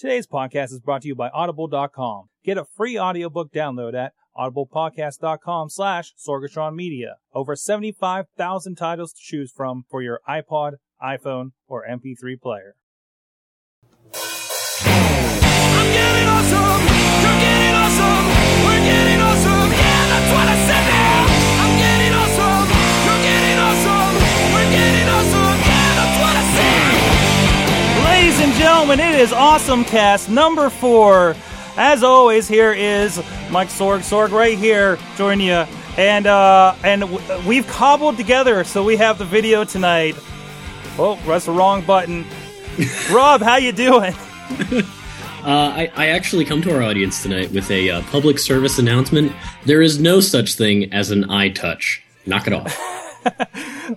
Today's podcast is brought to you by Audible.com. Get a free audiobook download at audiblepodcast.com slash Sorgatron Media. Over 75,000 titles to choose from for your iPod, iPhone, or MP3 player. Gentlemen, it is Awesome Cast number four. As always, here is Mike Sorg. Sorg right here, join you. And uh, and w- we've cobbled together, so we have the video tonight. Oh, that's the wrong button. Rob, how you doing? Uh, I, I actually come to our audience tonight with a uh, public service announcement. There is no such thing as an eye touch. Knock it off.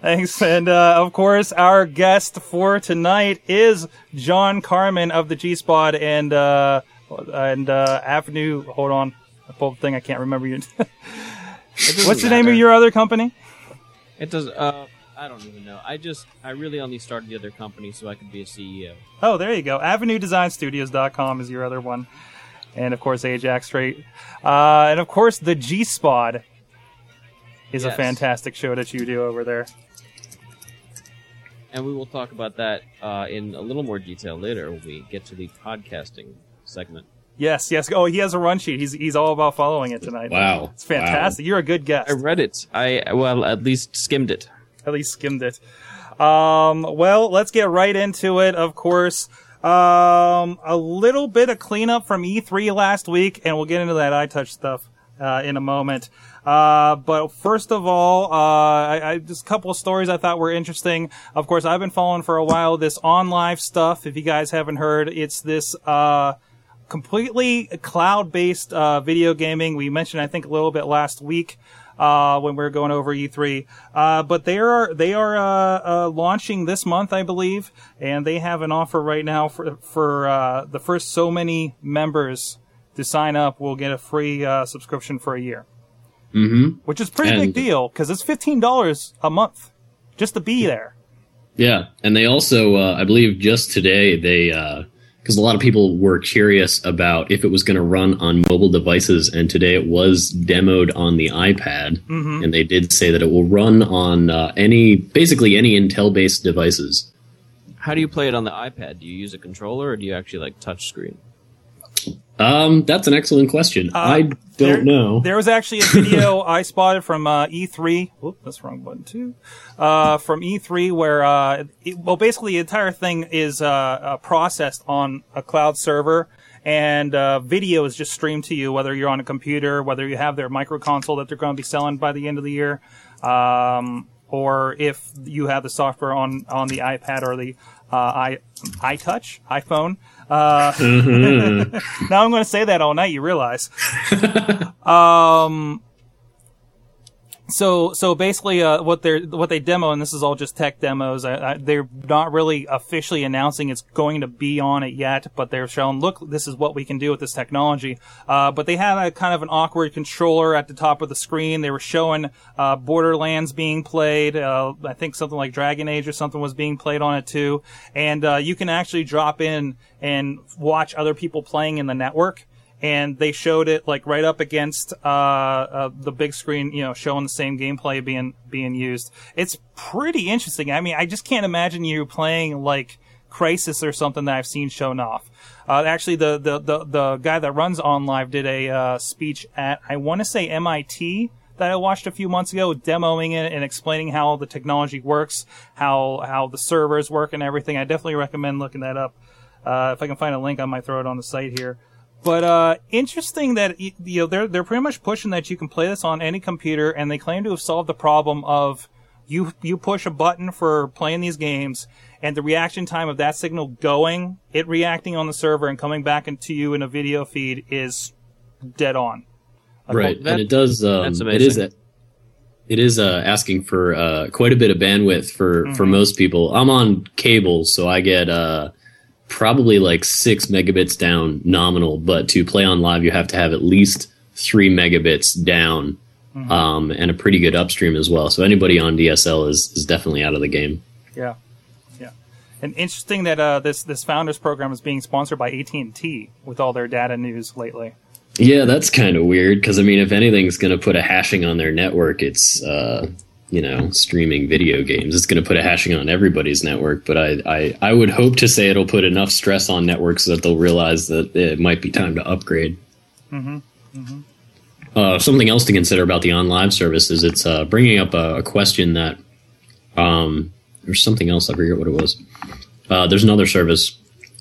Thanks. And uh, of course, our guest for tonight is John Carmen of the G Spot and uh, and uh, Avenue. Hold on, I pulled the thing. I can't remember you. What's the name of your other company? It does. Uh, I don't even know. I just, I really only started the other company so I could be a CEO. Oh, there you go. AvenueDesignStudios.com is your other one. And of course, Ajax Straight. Uh, and of course, the G Spot is a fantastic show that you do over there. And we will talk about that uh, in a little more detail later when we get to the podcasting segment. Yes, yes. Oh, he has a run sheet. He's he's all about following it tonight. Wow. It's fantastic. You're a good guest. I read it. I well, at least skimmed it. at least skimmed it. Um, well, let's get right into it. Of course, um, a little bit of cleanup from E3 last week, and we'll get into that iTouch stuff uh, in a moment. Uh, but first of all, uh, I, I, just a couple of stories I thought were interesting. Of course, I've been following for a while this OnLive stuff. If you guys haven't heard, it's this uh, completely cloud-based uh, video gaming. We mentioned, I think, a little bit last week uh, when we were going over E3. Uh, but they are they are launching this month, I believe, and they have an offer right now for for uh, the first so many members to sign up will get a free uh, subscription for a year, Mm-hmm. which is a pretty big deal because it's fifteen dollars a month just to be there. Yeah, and they also, uh, I believe, just today they, because a lot of people were curious about if it was going to run on mobile devices, and today it was demoed on the iPad, Mm-hmm. and they did say that it will run on uh, any, basically any Intel-based devices. How do you play it on the iPad? Do you use a controller or do you actually like touch screen? Um, that's an excellent question. I don't Uh, There- know. There was actually a video I spotted from uh, E3. Whoop, that's wrong button too. Uh, from E3 where, uh, it, well, basically the entire thing is uh, uh, processed on a cloud server, and uh, video is just streamed to you, whether you're on a computer, whether you have their micro console that they're going to be selling by the end of the year, um, or if you have the software on on the iPad or the uh, i iTouch iPhone. Uh, now I'm going to say that all night. You realize? Um, so so basically, uh, what they're what they demo, and this is all just tech demos. I, I, they're not really officially announcing it's going to be on it yet, but they're showing, look, this is what we can do with this technology. Uh, but they had a kind of an awkward controller at the top of the screen. They were showing uh, Borderlands being played. Uh, I think something like Dragon Age or something was being played on it too. And uh, you can actually drop in and watch other people playing in the network and they showed it like right up against uh, uh, the big screen, you know, showing the same gameplay being being used. It's pretty interesting. I mean, I just can't imagine you playing like Crysis or something that I've seen shown off. Uh, actually, the, the the the guy that runs OnLive did a uh, speech at I want to say MIT that I watched a few months ago, demoing it and explaining how the technology works, how how the servers work, and everything. I definitely recommend looking that up. Uh, if I can find a link, I might throw it on the site here. But uh, interesting that you know they're they're pretty much pushing that you can play this on any computer, and they claim to have solved the problem of you you push a button for playing these games, and the reaction time of that signal going, it reacting on the server and coming back into you in a video feed is dead on. Like, right, that- and it does. Um, that's it is. amazing. It is uh, asking for uh, quite a bit of bandwidth for for most people. I'm on cable, so I get uh, probably like six megabits down nominal. But to play OnLive, you have to have at least three megabits down, um, and a pretty good upstream as well. So anybody on DSL is is definitely out of the game. Yeah, yeah. And interesting that uh, this this founders program is being sponsored by AT and T with all their data news lately. Yeah, that's kind of weird because I mean, if anything's going to put a hashing on their network, it's uh, you know streaming video games. It's going to put a hashing on everybody's network. But I, I I would hope to say it'll put enough stress on networks that they'll realize that it might be time to upgrade. Mm-hmm. Uh, something else to consider about the OnLive service is it's uh, bringing up a, a question that um, there's something else I forget what it was. Uh, there's another service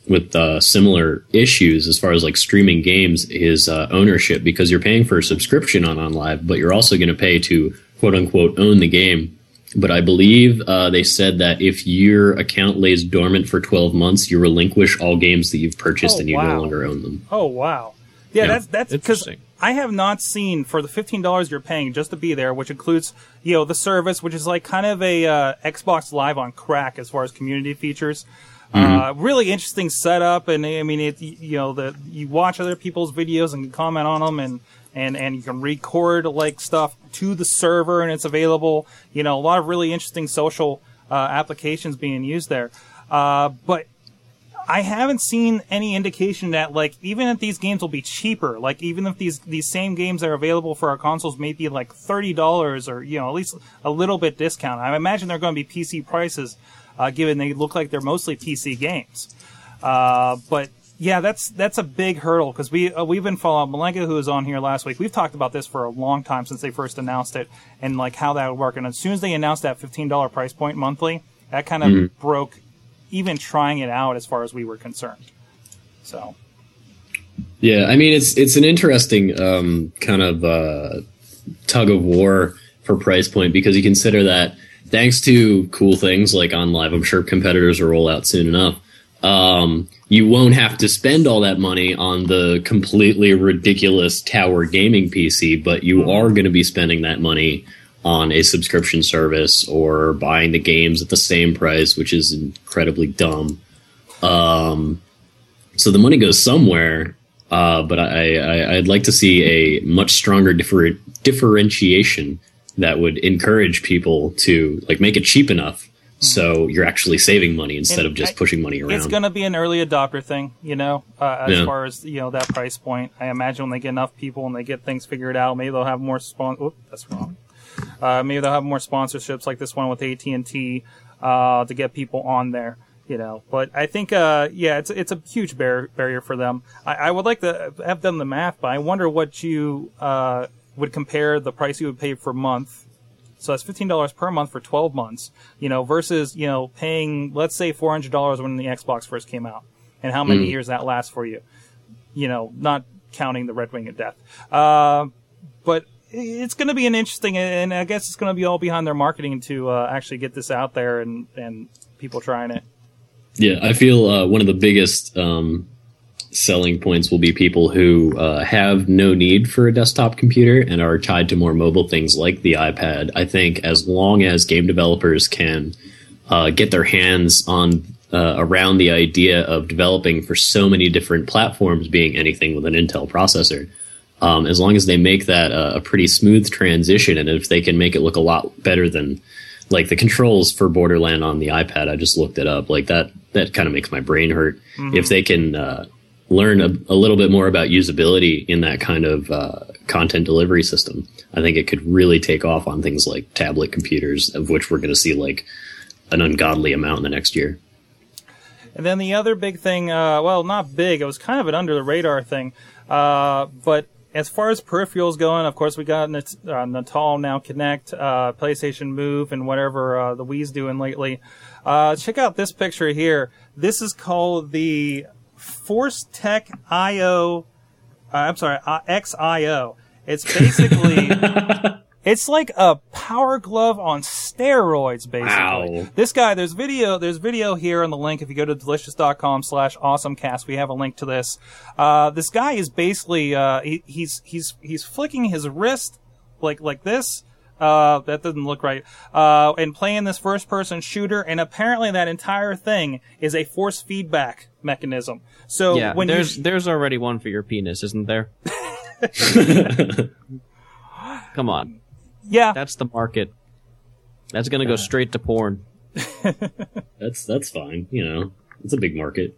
with uh, similar issues as far as like streaming games is uh, ownership because you're paying for a subscription on OnLive, but you're also going to pay to quote unquote own the game. But I believe uh, they said that if your account lays dormant for 12 months, you relinquish all games that you've purchased Oh, and you wow. no longer own them. Oh wow, yeah, Yeah, that's that's because. I have not seen for the fifteen dollars you're paying just to be there, which includes you know the service, which is like kind of a uh, Xbox Live on crack as far as community features. Uh, really interesting setup, and I mean, it you know the you watch other people's videos and comment on them, and and and you can record like stuff to the server, and it's available. You know, a lot of really interesting social uh, applications being used there. Uh, but I haven't seen any indication that like even if these games will be cheaper, like even if these these same games are available for our consoles may be like thirty dollars or you know at least a little bit discount. I imagine they're going to be PC prices, uh, given they look like they're mostly PC games. Uh, but yeah, that's that's a big hurdle because we uh, we've been following Malenka, who was on here last week. We've talked about this for a long time since they first announced it and like how that would work. And as soon as they announced that fifteen dollar price point monthly, that kind of broke even trying it out as far as we were concerned. So Yeah, I mean it's it's an interesting um, kind of uh, tug of war for price point because you consider that thanks to cool things like OnLive, I'm sure competitors will roll out soon enough. Um, you won't have to spend all that money on the completely ridiculous tower gaming PC, but you are going to be spending that money on a subscription service or buying the games at the same price, which is incredibly dumb. Um, so the money goes somewhere, uh, but I, I'd like to see a much stronger differ- differentiation that would encourage people to like make it cheap enough so you're actually saving money instead And of just I- pushing money around. it's going to be an early adopter thing, you know, uh, as Yeah. far as you know that price point. I imagine when they get enough people and they get things figured out, maybe they'll have more spon. Oop, that's wrong. Uh, maybe they'll have more sponsorships like this one with AT and T uh, to get people on there. You know, but I think, uh, yeah, it's it's a huge bar- barrier for them. I, I would like to have done the math, but I wonder what you uh, would compare the price you would pay per month so that's fifteen dollars per month for twelve months, you know, versus you know paying let's say four hundred dollars when the Xbox first came out, and how many years that lasts for you, you know, not counting the Red Ring of Death. Uh, but it's going to be an interesting, and I guess it's going to be all behind their marketing to uh, actually get this out there and and people trying it. Yeah, I feel uh, one of the biggest um, selling points will be people who uh, have no need for a desktop computer and are tied to more mobile things like the iPad. I think as long as game developers can uh, get their hands on uh, around the idea of developing for so many different platforms, being anything with an Intel processor, um, as long as they make that uh, a pretty smooth transition, and if they can make it look a lot better than like the controls for Borderland on the iPad, I just looked it up. Like that, that kind of makes my brain hurt. If they can uh, learn a, a little bit more about usability in that kind of uh, content delivery system, I think it could really take off on things like tablet computers, of which we're going to see like an ungodly amount in the next year. And then the other big thing, uh, well, not big, it was kind of an under the radar thing. Uh, but as far as peripherals going, of course, we got Nat- uh, Natal now Kinect, uh, PlayStation Move, and whatever uh, the Wii's doing lately. Uh, check out this picture here. This is called the Force Tech IO. Uh, I'm sorry, uh, XIO. It's basically. It's like a power glove on steroids, basically. Wow. This guy, there's video, there's video here on the link. If you go to delicious.com slash awesomecast, we have a link to this. Uh, this guy is basically, uh, he, he's, he's, he's flicking his wrist like, like this. Uh, that doesn't look right. Uh, and playing this first person shooter. And apparently that entire thing is a force feedback mechanism. So yeah, when there's you, there's already one for your penis, isn't there? Come on, yeah, that's the market. That's gonna go straight to porn. that's that's fine. You know, it's a big market.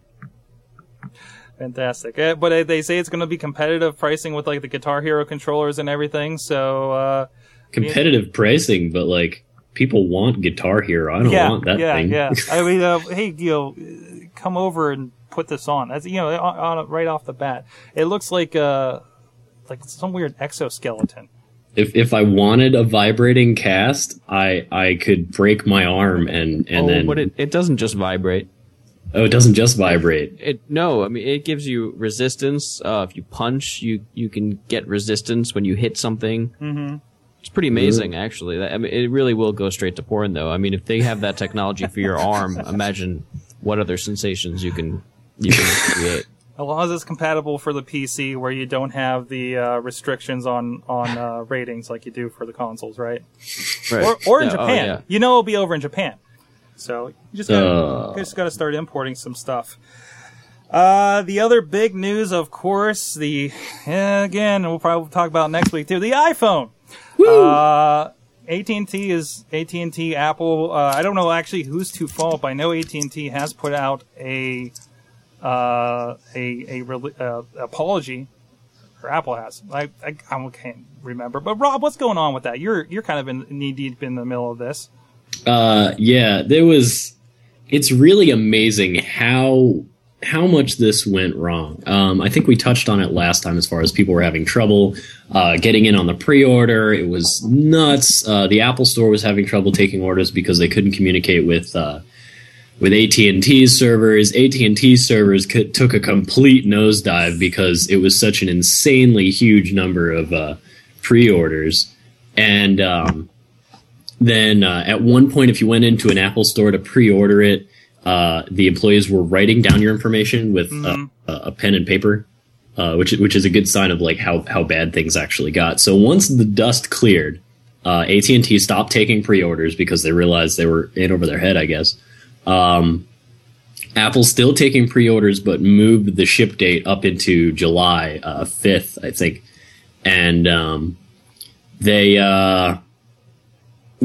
Fantastic. Eh, But uh, they say it's going to be competitive pricing with like the Guitar Hero controllers and everything. So uh, Competitive pricing, but like people want Guitar Hero. I don't yeah, want that yeah, thing. yeah. I mean, uh, hey, you know, uh, come over and put this on. That's you know, on, on right off the bat, it looks like uh, like some weird exoskeleton. if if I wanted a vibrating cast, I I could break my arm and and oh, then but it, it doesn't just vibrate. oh, it doesn't just vibrate. It no, I mean it gives you resistance. Uh, if you punch, you you can get resistance when you hit something. Mm-hmm. It's pretty amazing, actually. I mean, it really will go straight to porn, though. I mean, if they have that technology for your arm, imagine what other sensations you can you can create. As long as it's compatible for the PC, where you don't have the uh, restrictions on on uh, ratings like you do for the consoles, right? Right. Or, or in Yeah, oh, Japan, yeah. you know, it'll be over in Japan. So you just gotta, Uh. you just got to start importing some stuff. Uh, the other big news, of course, the eh, again we'll probably talk about next week too. The iPhone. Uh, AT&T is AT&T, Apple. Uh, I don't know actually who's to fault, but I know AT&T has put out a uh, a a rel- uh, apology, or Apple has. I, I I can't remember. But Rob, what's going on with that? You're you're kind of in knee deep in the middle of this. Uh, yeah, there was. It's really amazing how how much this went wrong. Um, I think we touched on it last time as far as people were having trouble uh, getting in on the pre-order. It was nuts. Uh, the Apple Store was having trouble taking orders because they couldn't communicate with uh, with AT and T's servers. AT and T servers took a complete nosedive because it was such an insanely huge number of uh, pre-orders, and um, then uh, at one point, if you went into an Apple store to pre-order it, uh, the employees were writing down your information with uh, a, a pen and paper, uh, which which is a good sign of like how how bad things actually got. So once the dust cleared, uh, AT and T stopped taking pre-orders because they realized they were in over their head. I guess. Um, Apple's still taking pre-orders, but moved the ship date up into July uh, fifth, I think, and um, they.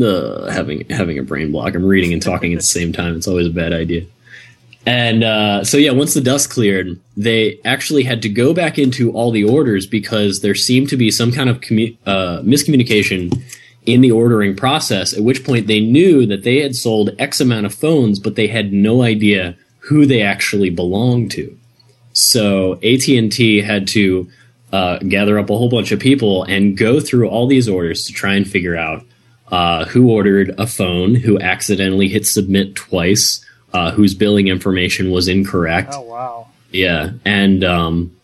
Uh, having having a brain block. I'm reading and talking at the same time. It's always a bad idea. And uh, so yeah, once the dust cleared, they actually had to go back into all the orders because there seemed to be some kind of commu- uh, miscommunication in the ordering process. At which point they knew that they had sold X amount of phones, but they had no idea who they actually belonged to. So AT and T had to uh, gather up a whole bunch of people and go through all these orders to try and figure out uh, who ordered a phone, who accidentally hit submit twice, uh, whose billing information was incorrect. Oh wow! Yeah, and um,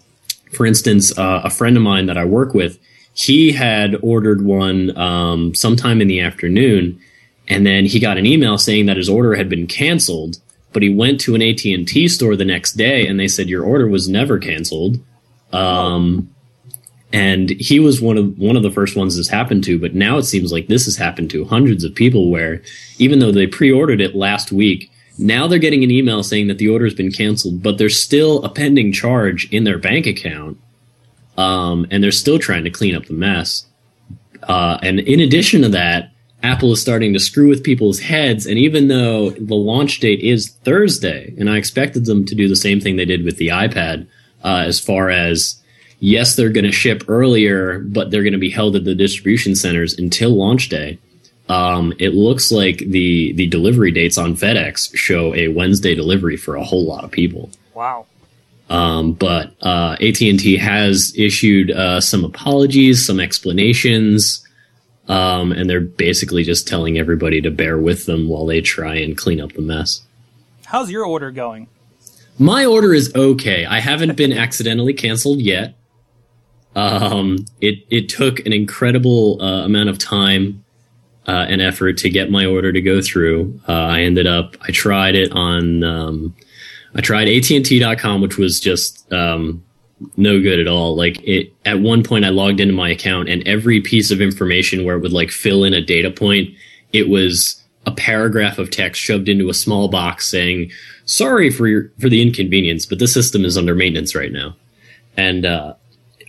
for instance, uh, a friend of mine that I work with, he had ordered one um, sometime in the afternoon, and then he got an email saying that his order had been canceled. But he went to an AT and T store the next day, and they said your order was never canceled. Um, and he was one of one of the first ones this happened to. But now it seems like this has happened to hundreds of people. Where even though they pre-ordered it last week, now they're getting an email saying that the order has been canceled, but there's still a pending charge in their bank account, um, and they're still trying to clean up the mess. Uh, and in addition to that, Apple is starting to screw with people's heads. And even though the launch date is Thursday, and I expected them to do the same thing they did with the iPad, uh, as far as yes, they're going to ship earlier, but they're going to be held at the distribution centers until launch day. Um, it looks like the the delivery dates on FedEx show a Wednesday delivery for a whole lot of people. Wow. Um, but uh, AT and T has issued uh, some apologies, some explanations, um, and they're basically just telling everybody to bear with them while they try and clean up the mess. How's your order going? My order is okay. I haven't been accidentally canceled yet. Um, it it took an incredible uh, amount of time uh, and effort to get my order to go through. Uh, I ended up I tried it on um, I tried AT&T.com, which was just um, no good at all. Like it at one point I logged into my account and every piece of information where it would like fill in a data point, it was a paragraph of text shoved into a small box saying, "Sorry for your for the inconvenience, but the system is under maintenance right now." And uh,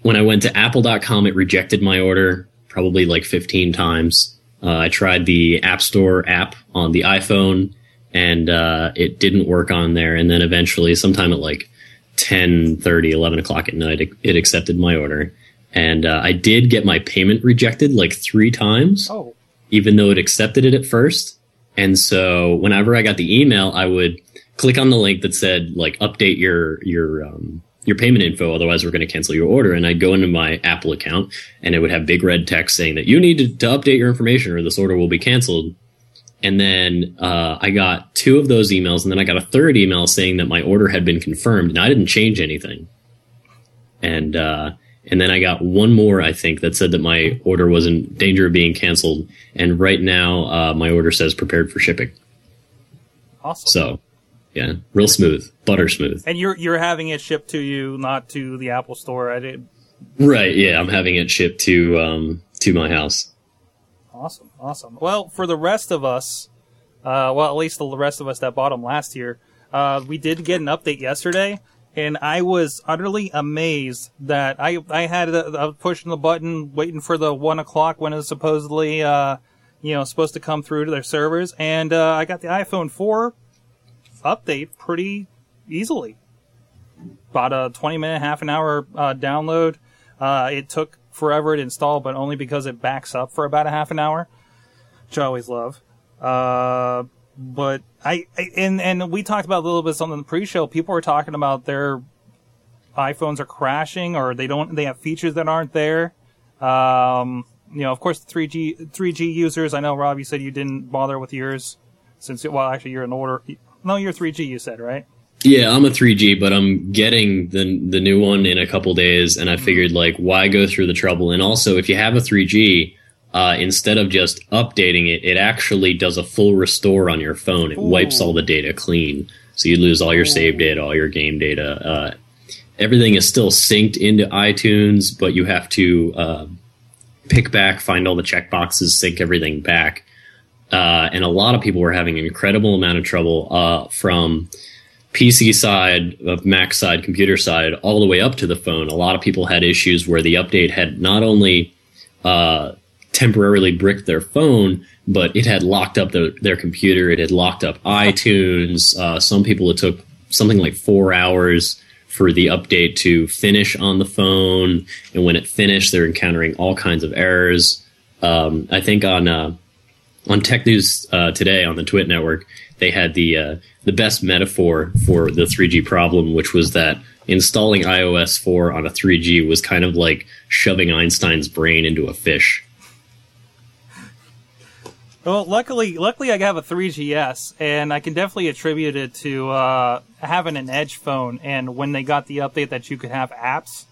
when I went to Apple.com, it rejected my order probably like 15 times. Uh, I tried the App Store app on the iPhone, and uh, it didn't work on there. And then eventually, sometime at like 10, 11 o'clock at night, it, it accepted my order. And uh, I did get my payment rejected like three times, Oh, even though it accepted it at first. And so whenever I got the email, I would click on the link that said like update your your um, your payment info, otherwise we're going to cancel your order. And I'd go into my Apple account, and it would have big red text saying that you need to, to update your information, or this order will be canceled. And then uh, I got two of those emails, and then I got a third email saying that my order had been confirmed, and I didn't change anything. And uh, and then I got one more, I think, that said that my order was in danger of being canceled. And right now, uh, my order says prepared for shipping. awesome. So, yeah, real smooth, butter smooth. and you're you're having it shipped to you, not to the Apple Store. I did. Right? Yeah, I'm having it shipped to um, to my house. Awesome, awesome. Well, for the rest of us, uh, well, at least the rest of us that bought them last year, uh, we did get an update yesterday, and I was utterly amazed that I I had a, I was pushing the button, waiting for the one o'clock when it was supposedly, uh, you know, supposed to come through to their servers, and uh, I got the iPhone four update pretty easily. About a twenty minute, half an hour uh, download. Uh, it took forever to install, but only because it backs up for about a half an hour, which I always love. Uh, but I, I and and we talked about a little bit something in the pre-show. People were talking about their iPhones are crashing or they don't they have features that aren't there. Um, you know, of course, the 3G 3G users. I know Rob, you said you didn't bother with yours since well, actually, you're in order. No, you're 3G. You said right. Yeah, I'm a 3G, but I'm getting the the new one in a couple days, and I figured like why go through the trouble? And also, if you have a 3G, uh, instead of just updating it, it actually does a full restore on your phone. It wipes all the data clean, so you lose all your save data, all your game data. Uh, everything is still synced into iTunes, but you have to uh, pick back, find all the checkboxes, sync everything back. Uh, and a lot of people were having an incredible amount of trouble uh, from PC side, of Mac side, computer side, all the way up to the phone. A lot of people had issues where the update had not only uh, temporarily bricked their phone, but it had locked up their, their computer. It had locked up iTunes. Uh, some people it took something like four hours for the update to finish on the phone, and when it finished, they're encountering all kinds of errors. Um, I think on uh, on Tech News uh, today on the Twit network, they had the uh, the best metaphor for the 3G problem, which was that installing iOS 4 on a 3G was kind of like shoving Einstein's brain into a fish. Well, luckily, luckily I have a 3GS, and I can definitely attribute it to uh, having an Edge phone. And when they got the update that you could have apps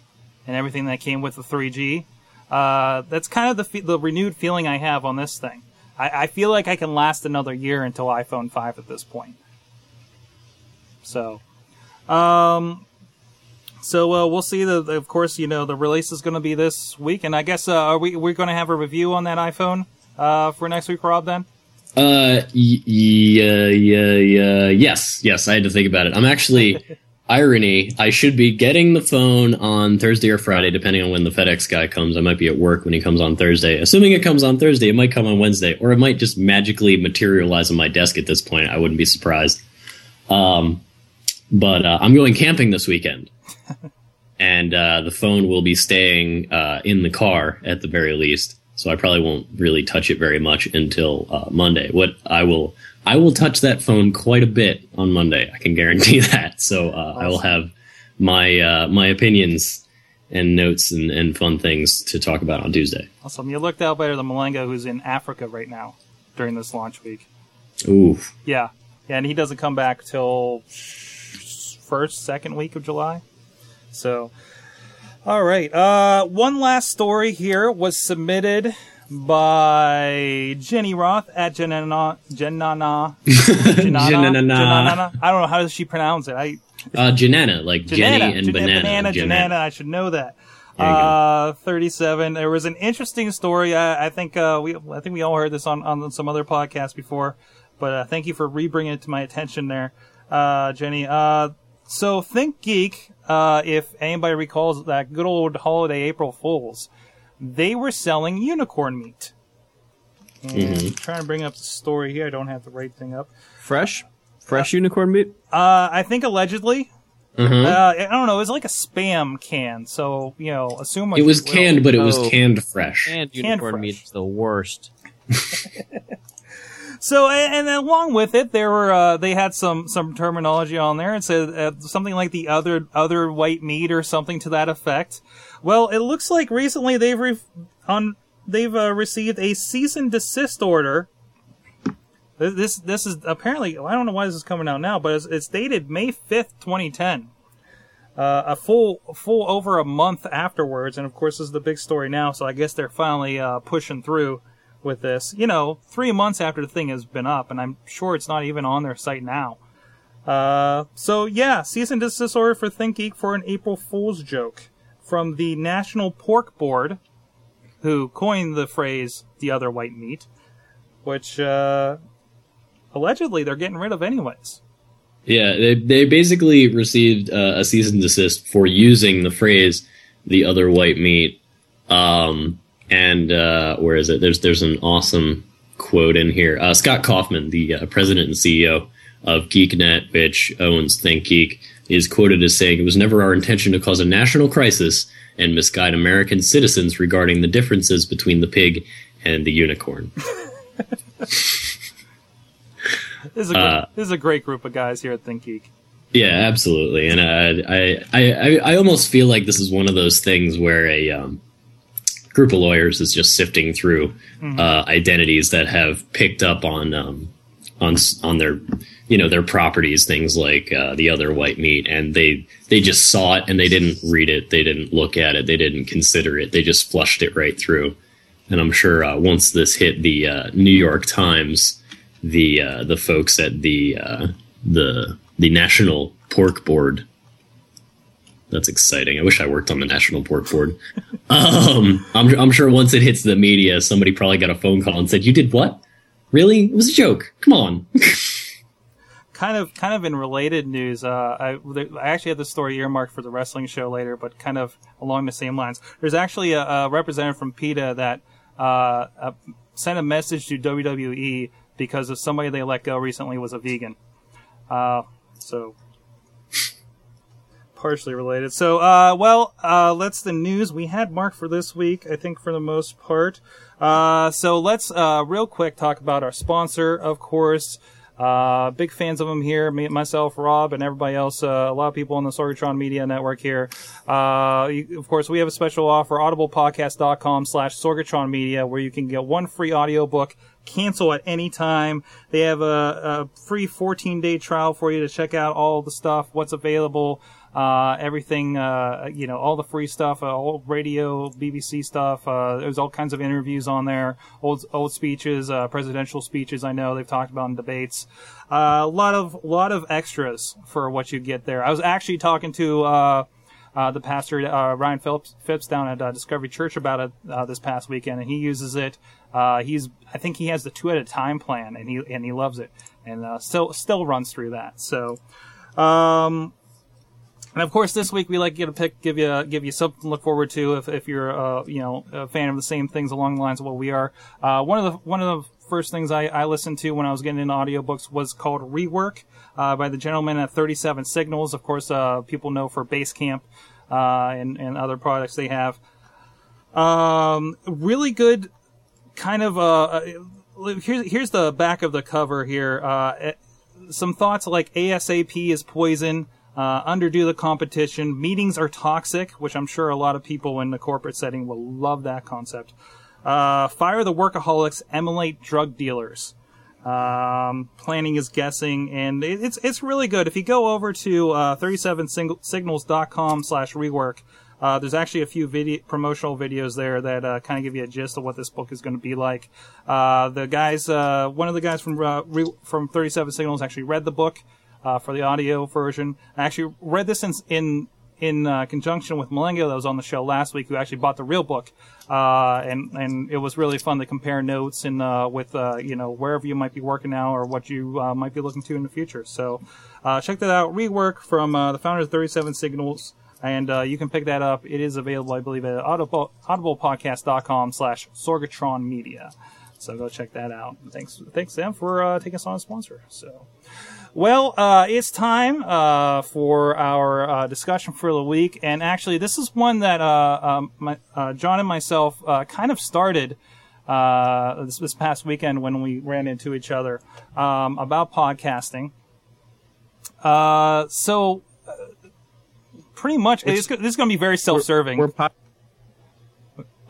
and everything that came with the 3G, uh, that's kind of the the renewed feeling I have on this thing. I, I feel like I can last another year until iPhone 5 at this point. So, um, so uh, we'll see. The, the- of course, you know the release is going to be this week, and I guess uh, are we we're going to have a review on that iPhone uh, for next week, Rob? Then. Uh, y- yeah, yeah, yeah. Yes, yes. I had to think about it. I'm actually irony. I should be getting the phone on Thursday or Friday, depending on when the FedEx guy comes. I might be at work when he comes on Thursday. Assuming it comes on Thursday, it might come on Wednesday, or it might just magically materialize on my desk at this point. I wouldn't be surprised. Um, but uh, I'm going camping this weekend, and uh, the phone will be staying uh, in the car at the very least. So I probably won't really touch it very much until uh, Monday. What I will, I will touch that phone quite a bit on Monday. I can guarantee that. So uh, I will have my uh, my opinions and notes and, and fun things to talk about on Tuesday. Awesome. You looked out better than Malenga, who's in Africa right now during this launch week. Ooh, Yeah. Yeah, and he doesn't come back till first, second week of July. So, all right. Uh, one last story here was submitted by Jenny Roth at Jenana Jenana Jenana Jenana. I don't know how does she pronounce it. I uh, Janana, like Jenny and Jan- banana. banana, Janana. Janana. I should know that. Uh, 37. There was an interesting story. I, I think, uh, we, I think we all heard this on, on some other podcasts before, but, uh, thank you for re-bringing it to my attention there, uh, Jenny. Uh, so Think Geek, uh, if anybody recalls that good old holiday April Fools, they were selling unicorn meat. And Mm-hmm. I'm trying to bring up the story here. I don't have the right thing up. Fresh? Fresh unicorn meat. Uh, I think allegedly. Mhm. Uh, I don't know. It was like a spam can, so you know, assume It was you will. canned, but it was Oh. canned fresh. And Canned unicorn fresh. meat is the worst. So, and, and then along with it, there were uh, they had some some terminology on there. It said uh, something like the other other white meat or something to that effect. Well, it looks like recently they've re- on they've uh, received a cease and desist order. This this, is apparently I don't know why this is coming out now, but it's, it's dated May fifth, twenty ten. Uh, a full full over a month afterwards, and of course this is the big story now. So I guess they're finally uh, pushing through with this. You know, three months after the thing has been up, and I'm sure it's not even on their site now. Uh, so yeah, cease and desist order for ThinkGeek for an April Fool's joke from the National Pork Board, who coined the phrase "the other white meat," which uh, allegedly they're getting rid of anyways. Yeah, they they basically received uh, a cease and desist for using the phrase "the other white meat." Um, and uh, where is it? There's there's an awesome quote in here. Uh, Scott Kauffman, the uh, president and CEO of GeekNet, which owns ThinkGeek, is quoted as saying, "It was never our intention to cause a national crisis and misguide American citizens regarding the differences between the pig and the unicorn." This is a great, Uh, this is a great group of guys here at ThinkGeek. Yeah, absolutely. And uh, I, I, I, I almost feel like this is one of those things where a um, group of lawyers is just sifting through uh, identities that have picked up on um, on on their you know their properties, things like uh, the other white meat, and they they just saw it and they didn't read it, they didn't look at it, they didn't consider it, they just flushed it right through. And I'm sure uh, once this hit the uh, New York Times, the uh, the folks at the uh, the the National Pork Board. That's exciting. I wish I worked on the National Pork Board. um, I'm, I'm sure once it hits the media, somebody probably got a phone call and said, "You did what? Really? It was a joke. Come on." kind of kind of in related news, uh, I, I actually had the story earmarked for the wrestling show later, but kind of along the same lines. There's actually a, a representative from PETA that uh, uh, sent a message to WWE because of somebody they let go recently was a vegan. Uh, so partially related. So, uh, well, uh, that's the news we had marked for this week. I think for the most part. So let's real quick talk about our sponsor, of course. Uh, big fans of them here, me, myself, Rob, and everybody else. Uh, a lot of people on the Sorgatron Media Network here. Uh, you, of course, we have a special offer: audiblepodcast.com slash Sorgatron Media, where you can get one free audiobook, cancel at any time. They have a, a free 14 day trial for you to check out all the stuff, what's available, uh, everything, uh, you know, all the free stuff, uh, old radio, BBC stuff. Uh, there's all kinds of interviews on there, old old speeches, uh, presidential speeches. I know they've talked about in debates. Uh, a lot of lot of extras for what you get there. I was actually talking to. Uh, uh, the pastor uh, Ryan Phillips, Phipps down at Discovery Church about it uh, this past weekend, and he uses it. Uh, he's I think he has the two at a time plan, and he and he loves it, and still still runs through that. So, um, and of course, this week we like to get a pick, give you give you something to look forward to if, if you're uh, you know a fan of the same things along the lines of what we are. Uh, one of the one of the first things I, I listened to when I was getting into audiobooks was called Rework uh, by the gentleman at 37 Signals. Of course, uh, people know for Basecamp uh, and and other products they have. Um, really good, kind of uh, uh, here's here's the back of the cover here. Uh, some thoughts like ASAP is poison. Uh, underdo the competition. Meetings are toxic, which I'm sure a lot of people in the corporate setting will love that concept. Uh, fire the workaholics, emulate drug dealers. Um, planning is guessing, and it, it's it's really good. If you go over to uh, 37signals.com slash rework, uh, there's actually a few video, promotional videos there that uh, kind of give you a gist of what this book is going to be like. Uh, the guys, uh, one of the guys from uh, re- from 37 Signals actually read the book uh, for the audio version. I actually read this in in, in uh, conjunction with Malengo that was on the show last week, who actually bought the real book, uh, and and it was really fun to compare notes and uh, with uh, you know wherever you might be working now or what you uh, might be looking to in the future. So check that out. Rework from the founders of 37 Signals. And you can pick that up. It is available, I believe, at audible, audiblepodcast.com slash Sorgatron Media. So go check that out. Thanks, thanks them for taking us on as a sponsor. So, well, uh, it's time uh, for our uh, discussion for the week, and actually, this is one that uh, um, my, uh, John and myself uh, kind of started uh, this, this past weekend when we ran into each other um, about podcasting. Uh, so, uh, pretty much, it's, go- this is going to be very self-serving. We're po-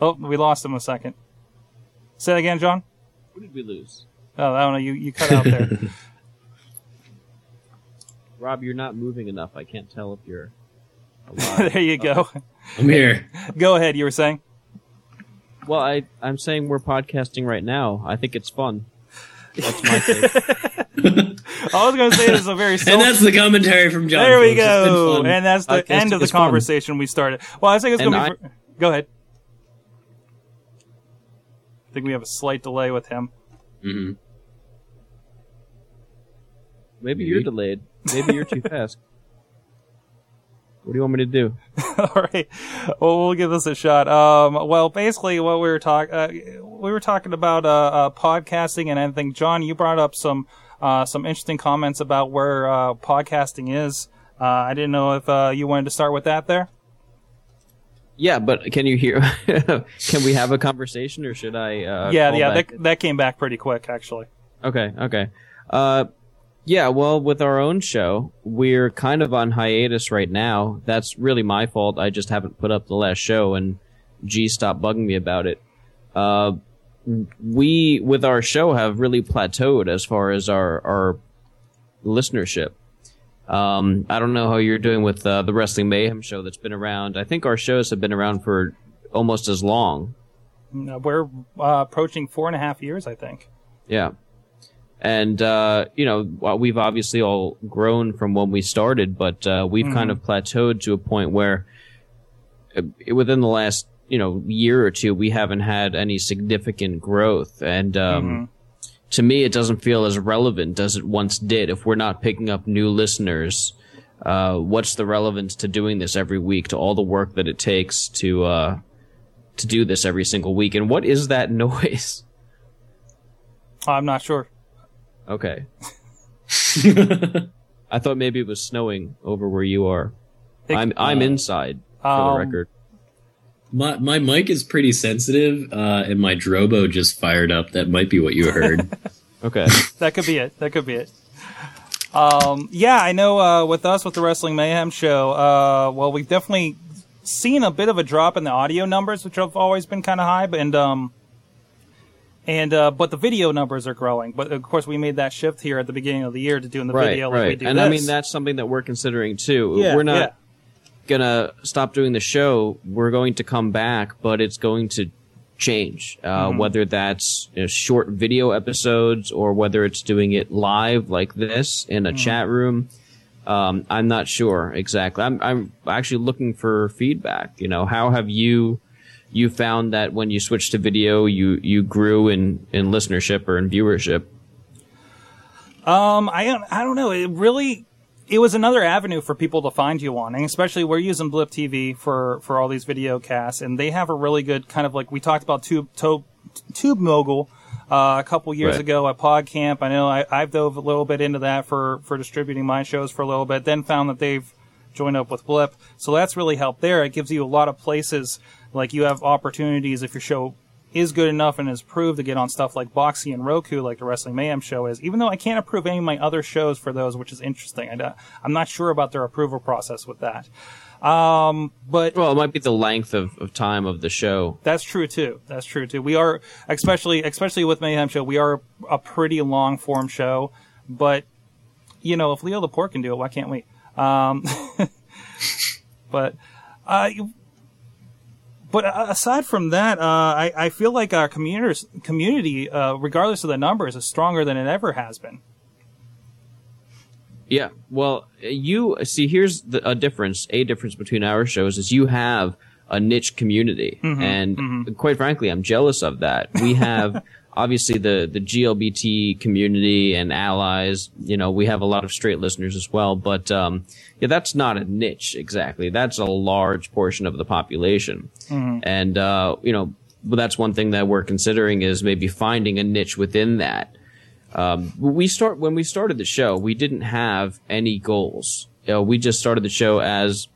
oh, we lost him a second. Say that again, John. Who did we lose? Oh, I don't know. You you cut out there. Rob, you're not moving enough. I can't tell if you're alive. there you go. I'm here. Go ahead. You were saying. well, I, I'm saying we're podcasting right now. I think it's fun. That's my take. I was going to say this is a very And that's the commentary from John. there we folks. Go. And that's the Podcasting end of the is fun. conversation we started. Well, I think it's going to be. ver- Go ahead. I think we have a slight delay with him. Mhm. Maybe you're delayed. Maybe you're too fast. What do you want me to do? All right. Well, we'll give this a shot. Um, well, basically, what we were talking, uh, we were talking about uh, uh, podcasting, and I think John, you brought up some uh, some interesting comments about where uh, podcasting is. Uh, I didn't know if uh, you wanted to start with that there. Yeah, but can you hear? can we have a conversation, or should I? Uh, yeah, yeah, that, that came back pretty quick, actually. Okay, okay. Yeah, well, with our own show, we're kind of on hiatus right now. That's really my fault. I just haven't put up the last show, and G stopped bugging me about it. Uh, we, with our show, have really plateaued as far as our, our listenership. Um, I don't know how you're doing with uh, the Wrestling Mayhem show that's been around. I think our shows have been around for almost as long. Uh, We're uh, approaching four and a half years, I think. Yeah. And, uh, you know, we've obviously all grown from when we started, but, uh, we've kind of plateaued to a point where uh, within the last, you know, year or two, we haven't had any significant growth. And, um, to me, it doesn't feel as relevant as it once did. If we're not picking up new listeners, uh, what's the relevance to doing this every week, to all the work that it takes to, uh, to do this every single week? And what is that noise? I'm not sure. Okay. I thought maybe it was snowing over where you are. It- I'm I'm inside for Um, the record. My my mic is pretty sensitive, uh, and my Drobo just fired up. That might be what you heard. Okay. that could be it. That could be it. Um, yeah, I know. Uh, with us, with the Wrestling Mayhem show, uh, well, we've definitely seen a bit of a drop in the audio numbers, which have always been kind of high, but and um, and uh, but the video numbers are growing. But of course, we made that shift here at the beginning of the year to doing the right, video like we right. do And this. I mean that's something that we're considering too. Yeah, we're not yeah. gonna stop doing the show. We're going to come back, but it's going to change. Uh, Mm-hmm. Whether that's you know, short video episodes or whether it's doing it live like this in a Mm-hmm. chat room. Um, I'm not sure exactly. I'm I'm actually looking for feedback. You know, how have you you found that when you switched to video, you you grew in in listenership or in viewership? Um, I don't- I don't know. It really it was another avenue for people to find you on, and especially we're using Blip TV for for all these video casts, and they have a really good kind of like we talked about Tube to, TubeMogul. Uh, a couple years Right. ago at PodCamp, I know I, I've dove a little bit into that for, for distributing my shows for a little bit. Then found that they've joined up with Blip, so that's really helped there. It gives you a lot of places like you have opportunities if your show is good enough and is proved to get on stuff like Boxee and Roku, like the Wrestling Mayhem show is. Even though I can't approve any of my other shows for those, which is interesting. I, don't- I'm not sure about their approval process with that. Um, but Well, it might be the length of, of time of the show. that's true too. That's true too. We are, especially especially with Mayhem Show, we are a pretty long form show. But you know, if Leo Laporte can do it, why can't we? Um, but uh, but uh, aside from that, uh, I, I feel like our community community, uh, regardless of the numbers, is stronger than it ever has been. Yeah. Well, you see, here's the, a difference. A difference between our shows is you have a niche community, and quite frankly, I'm jealous of that. We have obviously the the GLBT community and allies. You know, we have a lot of straight listeners as well, but um, yeah, that's not a niche exactly. That's a large portion of the population, and uh, you know. but that's one thing that we're considering is maybe finding a niche within that. Um, we start when we started the show, we didn't have any goals. You know, we just started the show as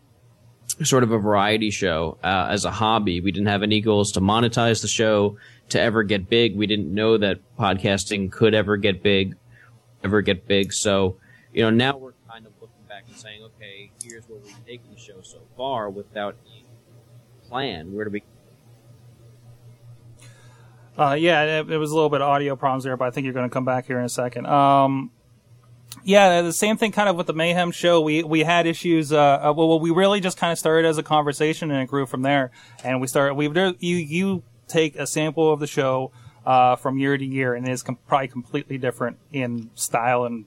sort of a variety show uh, as a hobby. We didn't have any goals to monetize the show, to ever get big. We didn't know that podcasting could ever get big, ever get big. So, you know, now we're kind of looking back and saying, okay, here's where we've taken the show so far without a plan. Where do we? Uh, yeah, it, it was a little bit of audio problems there, but I think you're going to come back here in a second. Um, yeah, the same thing kind of with the Mayhem show. We we had issues. Uh, uh, well, we really just kind of started as a conversation and it grew from there. And we started. we've, you you take a sample of the show uh, from year to year, and it is com- probably completely different in style and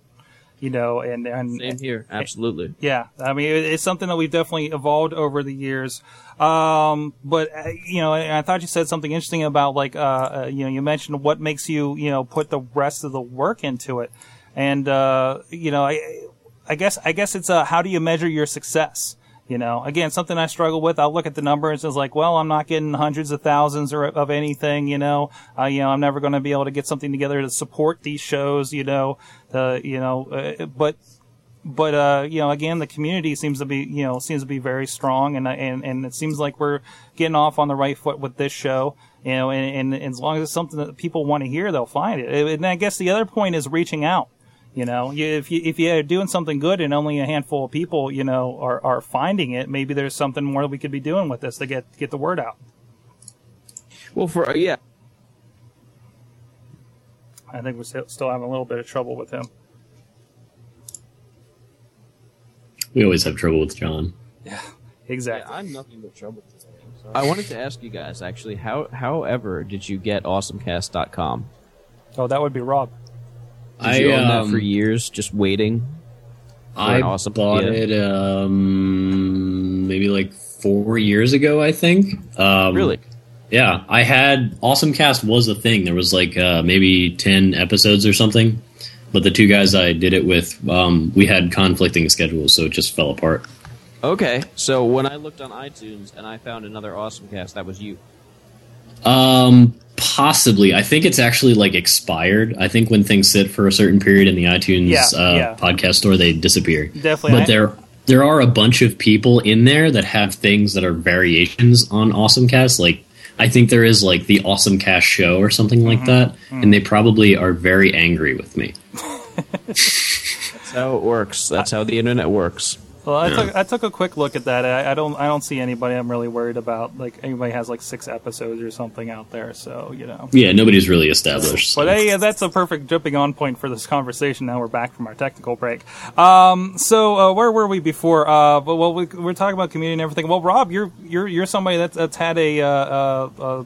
you know and and, Same here, absolutely. yeah, I mean, it- it's something that we've definitely evolved over the years. Um, but uh, you know, and I thought you said something interesting about like, uh, uh, you know, you mentioned what makes you, you know, put the rest of the work into it, and uh, you know, I, I guess, I guess it's uh, how do you measure your success? You know, again, something I struggle with. I'll look at the numbers and it's like, well, I'm not getting hundreds of thousands or of anything. You know, uh, you know, I'm never going to be able to get something together to support these shows. You know, you know, uh, but but uh, you know, again, the community seems to be you know seems to be very strong, and and and it seems like we're getting off on the right foot with this show. You know, and, and as long as it's something that people want to hear, they'll find it. And I guess the other point is reaching out. You know, you, if you if you're doing something good and only a handful of people, you know, are are finding it, maybe there's something more we could be doing with this to get get the word out. Well, for uh, yeah, I think we're still still having a little bit of trouble with him. We always have trouble with John. Yeah, exactly. I'm nothing but trouble today. I wanted to ask you guys actually, how however did you get awesomecast.com? Oh, that would be Rob. Did you own that um, for years, just waiting? I awesome bought it um, maybe like four years ago, I think. Um, Really? Yeah, I had Awesome Cast was a thing. There was like uh, maybe ten episodes or something, but the two guys I did it with, um, we had conflicting schedules, so it just fell apart. Okay, so when I looked on iTunes and I found another awesome cast, that was you. Um, possibly. I think it's actually like expired. I think when things sit for a certain period in the iTunes Yeah, uh, yeah. podcast store, they disappear. Definitely. But I- there there are a bunch of people in there that have things that are variations on Awesome Cast. Like I think there is like the Awesome Cast show or something like Mm-hmm. that, and they probably are very angry with me. That's how it works. That's how the internet works. Well, I took I took a quick look at that. I, I don't I don't see anybody I'm really worried about. Like anybody has like six episodes or something out there. So you know. Yeah, nobody's really established. so- But hey, that's a perfect jumping on point for this conversation. Now we're back from our technical break. Um, so uh, where were we before? Uh, but well, we, we're talking about community and everything. Well, Rob, you're you're you're somebody that's, that's had a, uh, uh, uh,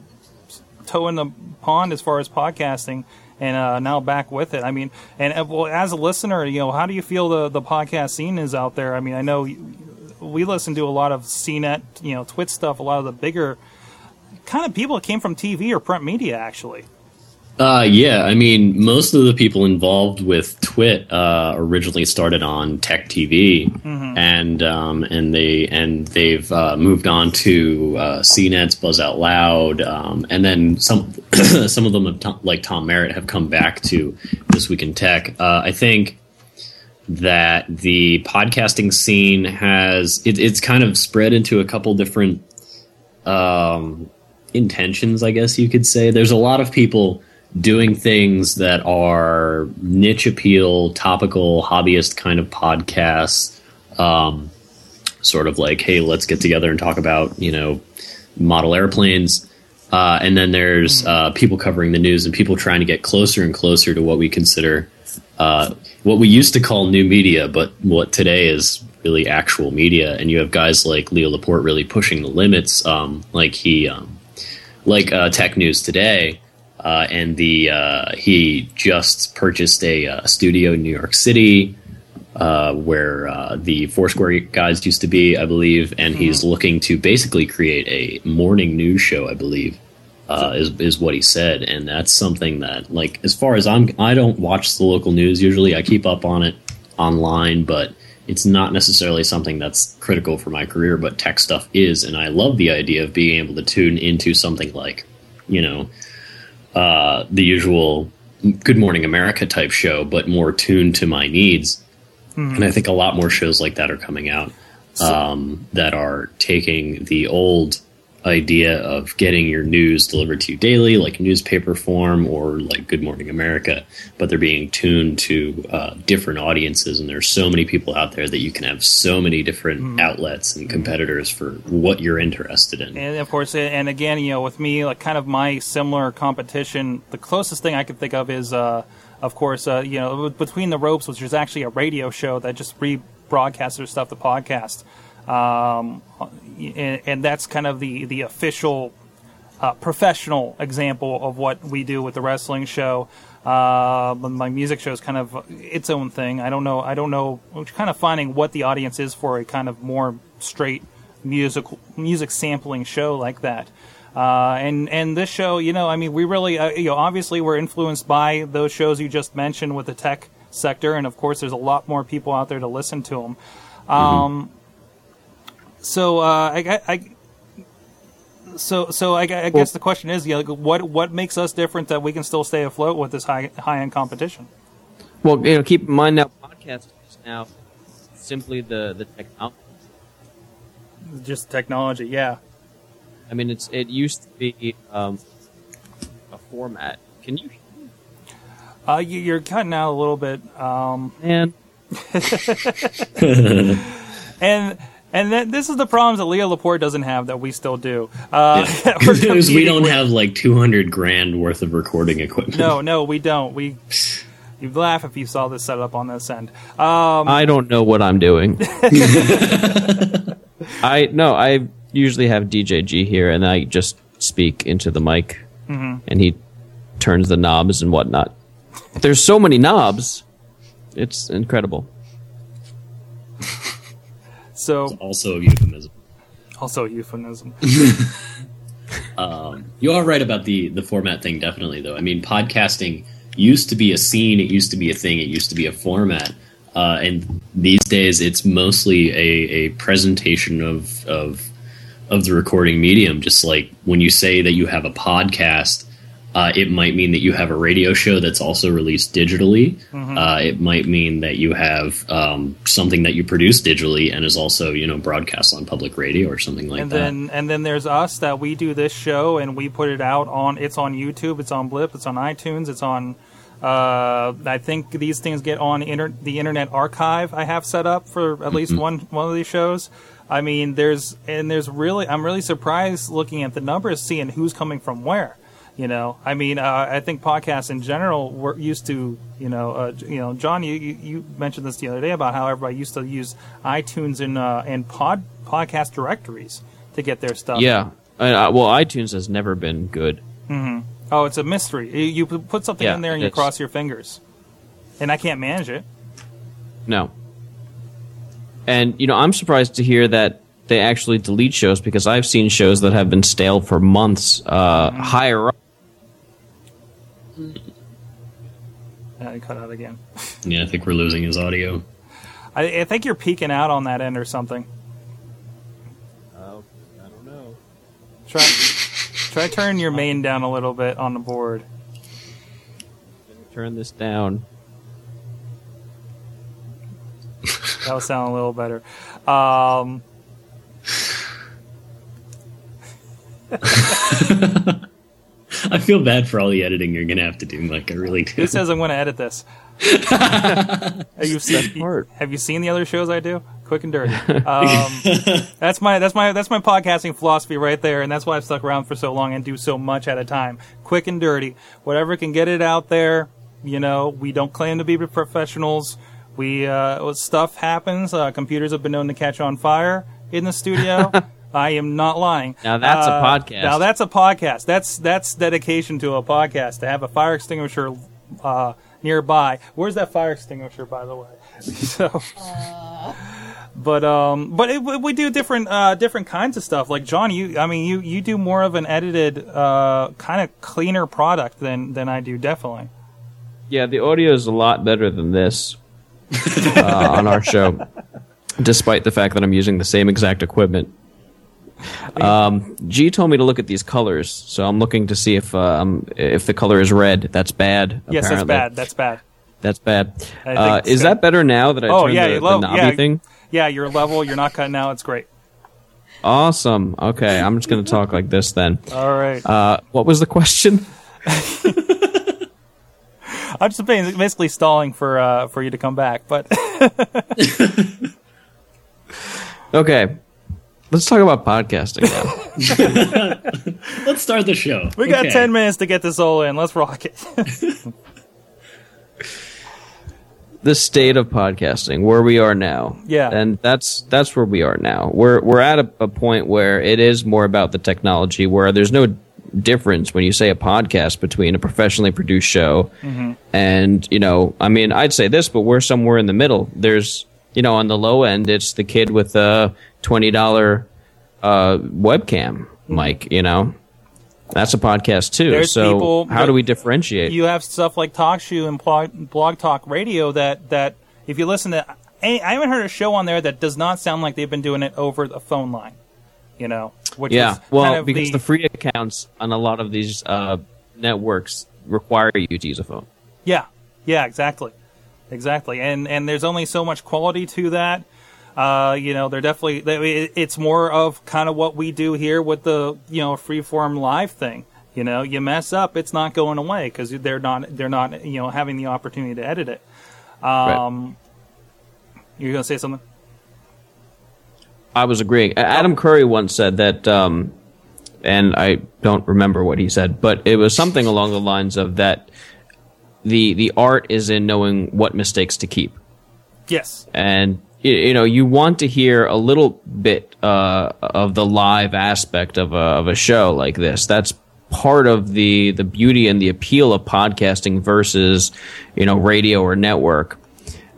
toe in the pond as far as podcasting, and uh, now back with it. I mean, and uh, well, as a listener, you know, how do you feel the the podcast scene is out there? I mean, I know we listen to a lot of CNET, you know, Twit stuff, a lot of the bigger kind of people that came from TV or print media, actually. Uh, yeah, I mean, most of the people involved with Twit uh, originally started on Tech TV, and um, and they and they've uh, moved on to uh, CNET's Buzz Out Loud, um, and then some some of them like Tom Merritt have come back to This Week in Tech. Uh, I think that the podcasting scene has it, it's kind of spread into a couple different um, intentions, I guess you could say. There's a lot of people doing things that are niche appeal, topical, hobbyist kind of podcasts. Um, sort of like, hey, let's get together and talk about, you know, model airplanes. Uh, and then there's uh, people covering the news and people trying to get closer and closer to what we consider uh, what we used to call new media, but what today is really actual media. And you have guys like Leo Laporte really pushing the limits, um, like he, um, like uh, Tech News today. Uh, and the uh, he just purchased a uh, studio in New York City uh, where uh, the Foursquare guys used to be, I believe, and he's looking to basically create a morning news show, I believe, uh, is is what he said, and that's something that, like, as far as I'm, I don't watch the local news usually. I keep up on it online, but it's not necessarily something that's critical for my career. But tech stuff is, and I love the idea of being able to tune into something like you know, uh, the usual Good Morning America type show, but more tuned to my needs. And I think a lot more shows like that are coming out um, that are taking the old idea of getting your news delivered to you daily, like newspaper form or like Good Morning America, but they're being tuned to uh, different audiences. And there's so many people out there that you can have so many different outlets and competitors for what you're interested in. And of course, and again, you know, with me, like kind of my similar competition, the closest thing I could think of is, uh, of course, uh, you know, Between the Ropes, which is actually a radio show that just rebroadcasts their stuff to podcast. Um, and, and that's kind of the, the official uh, professional example of what we do with the wrestling show. Uh, my music show is kind of its own thing. I don't know. I don't know. We're kind of finding what the audience is for a kind of more straight musical music sampling show like that. Uh, and and this show, you know, I mean, we really, uh, you know, obviously we're influenced by those shows you just mentioned with the tech sector, and of course, there's a lot more people out there to listen to them. Um, So uh, I, I, so so I, I guess the question is, yeah, like, what what makes us different that we can still stay afloat with this high high end competition? Well, you know, keep in mind now, podcasting is now simply the the technology. Just technology, yeah. I mean, it's it used to be um, a format. Can you? Uh, you, you're cutting out a little bit, um, And and and that, this is the problems that Leo Laporte doesn't have that we still do. Uh, we're Because we don't with- have like 200 grand worth of recording equipment. No, no, we don't. We you'd laugh if you saw this setup on this end. Um, I don't know what I'm doing. I no, I usually have DJ G here, and I just speak into the mic, and he turns the knobs and whatnot. There's so many knobs, it's incredible. So Also a euphemism. also a euphemism. You are right about the the format thing, definitely. Though I mean, podcasting used to be a scene. It used to be a thing. It used to be a format. Uh, and these days, it's mostly a, a presentation of of of the recording medium. Just like when you say that you have a podcast, uh, it might mean that you have a radio show that's also released digitally. Uh, it might mean that you have um, something that you produce digitally and is also you know broadcast on public radio or something like and that. then and then there's us that we do this show and we put it out on it's on YouTube, it's on Blip, it's on iTunes, it's on uh, I think these things get on inter- the Internet Archive. I have set up for at least one one of these shows. I mean, there's and there's really I'm really surprised looking at the numbers, seeing who's coming from where. You know, I mean, uh, I think podcasts in general were used to, you know, uh, you know, John, you, you mentioned this the other day about how everybody used to use iTunes and uh, and pod podcast directories to get their stuff. Yeah, uh, well, iTunes has never been good. Oh, it's a mystery. You, put something Yeah, in there and you cross your fingers, and I can't manage it. No. And you know, I'm surprised to hear that they actually delete shows because I've seen shows that have been stale for months uh, higher up. Uh, I cut out again. yeah, I think we're losing his audio. I, I think you're peaking out on that end or something. Oh, I don't know. Try try turning your main down a little bit on the board. Turn this down. That'll sound a little better. Um, I feel bad for all the editing you're gonna have to do, Mike. I really do. who says I'm going to edit this? have you seen. Have you seen the other shows I do? Quick and dirty. Um, that's my that's my that's my podcasting philosophy right there, and that's why I've stuck around for so long and do so much at a time. Quick and dirty. Whatever can get it out there. You know, we don't claim to be professionals. We uh, stuff happens. Uh, computers have been known to catch on fire in the studio. I am not lying. Now that's a Uh, podcast. Now that's a podcast. That's that's dedication to a podcast to have a fire extinguisher uh, nearby. Where's that fire extinguisher, by the way? so, but um, but it, we do different uh, different kinds of stuff. Like John, you, I mean, you you do more of an edited, uh, kind of cleaner product than than I do. Definitely. Yeah, the audio is a lot better than this uh, on our show, despite the fact that I'm using the same exact equipment. Um, G told me to look at these colors, so I'm looking to see if uh, um, if the color is red. That's bad. yes, that's bad. That's bad. That's bad. Uh, is good. that better now that I Oh turned yeah, the, you the knobby yeah, thing? yeah. You're level. You're not cutting out. It's great. Awesome. Okay, I'm just going to talk like this then. All right. Uh, what was the question? I'm just basically stalling for uh, for you to come back, but Okay, let's talk about podcasting now. Let's start the show. we got Okay. ten minutes to get this all in. Let's rock it. the state of podcasting, where we are now. Yeah. and that's that's where we are now. We're we're at a, a point where it is more about the technology, where there's no difference when you say a podcast between a professionally produced show Mm-hmm. and you know, I mean, I'd say this, but we're somewhere in the middle. There's you know, on the low end, it's the kid with a twenty dollar uh, webcam mic. You know. That's a podcast too. There's so people how do we differentiate? you have stuff like TalkShoe and blog, blog Talk Radio that that if you listen to, I I haven't heard a show on there that does not sound like they've been doing it over the phone line. You know, which Yeah, is well, kind of because the, free accounts on a lot of these uh, networks require you to use a phone. Yeah, yeah, exactly, exactly. And and there's only so much quality to that. Uh, you know, they're definitely. they- It's more of kind of what we do here with the you know freeform live thing. You know, you mess up, it's not going away because they're not they're not you know having the opportunity to edit it. Um, You're gonna say something? I was agreeing. Adam Curry once said that, um, and I don't remember what he said, but it was something along the lines of that the the art is in knowing what mistakes to keep. Yes. and you know you want to hear a little bit uh, of the live aspect of a, of a show like this. That's part of the the beauty and the appeal of podcasting versus you know radio or network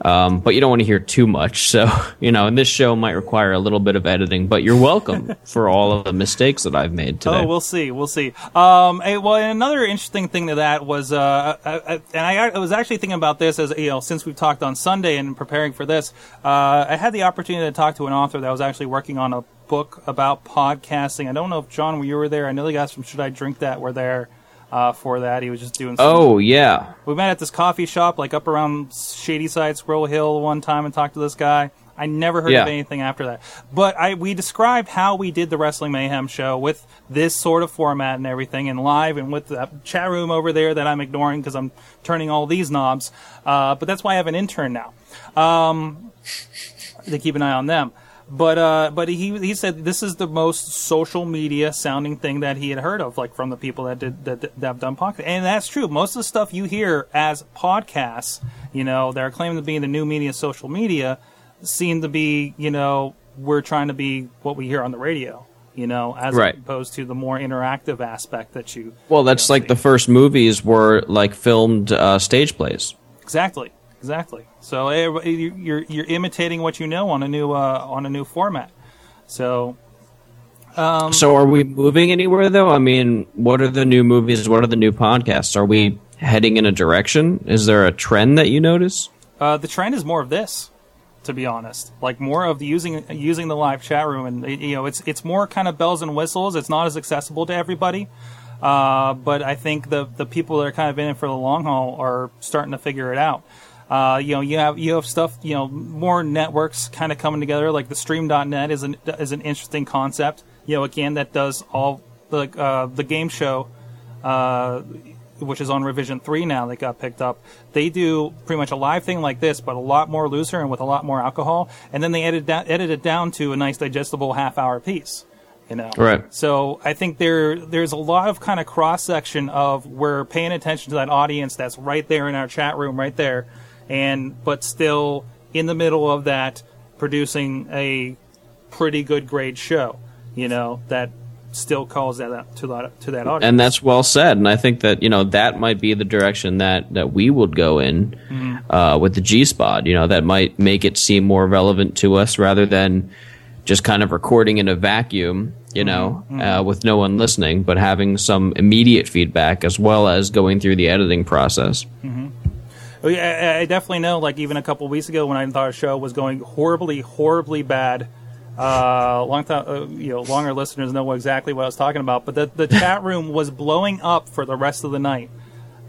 um, but you don't want to hear too much so you know and this show might require a little bit of editing but you're welcome for all of the mistakes that i've made today Oh, we'll see. We'll see. Um, eh, well, another interesting thing to that was, uh, I, I, and I, I was actually thinking about this as you know, since we've talked on Sunday and preparing for this, uh, I had the opportunity to talk to an author that was actually working on a book about podcasting. I don't know if John, were you were there. I know the guys from Should I Drink That were there uh, for that. He was just doing. Some, oh yeah we met at this coffee shop, like up around Shadyside, Squirrel Hill, one time, and talked to this guy. I never heard Yeah. of anything after that. But I we described how we did the Wrestling Mayhem show with this sort of format and everything, and live, and with the chat room over there that I'm ignoring because I'm turning all these knobs. Uh, but that's why I have an intern now. Um, to keep an eye on them. But uh, but he he said this is the most social media sounding thing that he had heard of, like from the people that did that, that have done podcasts, and that's true. Most of the stuff you hear as podcasts, you know, they're claiming to be the new media, social media, seem to be, you know, we're trying to be what we hear on the radio, you know, as Right. opposed to the more interactive aspect that you. well that's you know, like see. the first movies were like filmed uh, stage plays Exactly, exactly. So eh, you- you're you're imitating what you know on a new uh, on a new format. So So are we moving anywhere though? I mean, what are the new movies? What are the new podcasts? Are we heading in a direction? Is there a trend that you notice? uh, the trend is more of this, to be honest. Like more of the using using the live chat room, and you know, it's it's more kind of bells and whistles. It's not as accessible to everybody. Uh, but I think the the people that are kind of in it for the long haul are starting to figure it out. Uh, you know, you have you have stuff, you know, more networks kind of coming together. Like the Stream.net is an is an interesting concept. You know, again, that does all the uh, the game show uh, which is on revision three now that got picked up. They do pretty much a live thing like this, but a lot more looser and with a lot more alcohol. And then they edit down, edit it down to a nice digestible half hour piece. You know, Right. So I think there there's a lot of kind of cross section of we're paying attention to that audience that's right there in our chat room, right there, and but still in the middle of that producing a pretty good grade show. You know that still calls that out to that to that audience. And that's well said. And I think that you know that might be the direction that that we would go in uh, with the G Spot. You know, that might make it seem more relevant to us rather than just kind of recording in a vacuum. You know, Uh, with no one listening, but having some immediate feedback as well as going through the editing process. Yeah, I, I definitely know. Like even a couple weeks ago, when I thought a show was going horribly, horribly bad, Uh, long time, uh, you know, longer listeners know exactly what I was talking about. But the the chat room was blowing up for the rest of the night,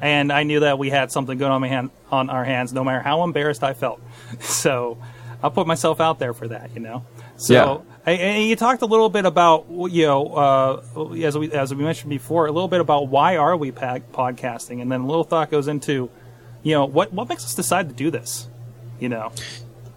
and I knew that we had something good on my hand on our hands, no matter how embarrassed I felt. So, I'll put myself out there for that, you know. So, Yeah. and- and you talked a little bit about you know, uh, as we as we mentioned before, a little bit about why are we podcasting, and then a little thought goes into, you know, what what makes us decide to do this, you know.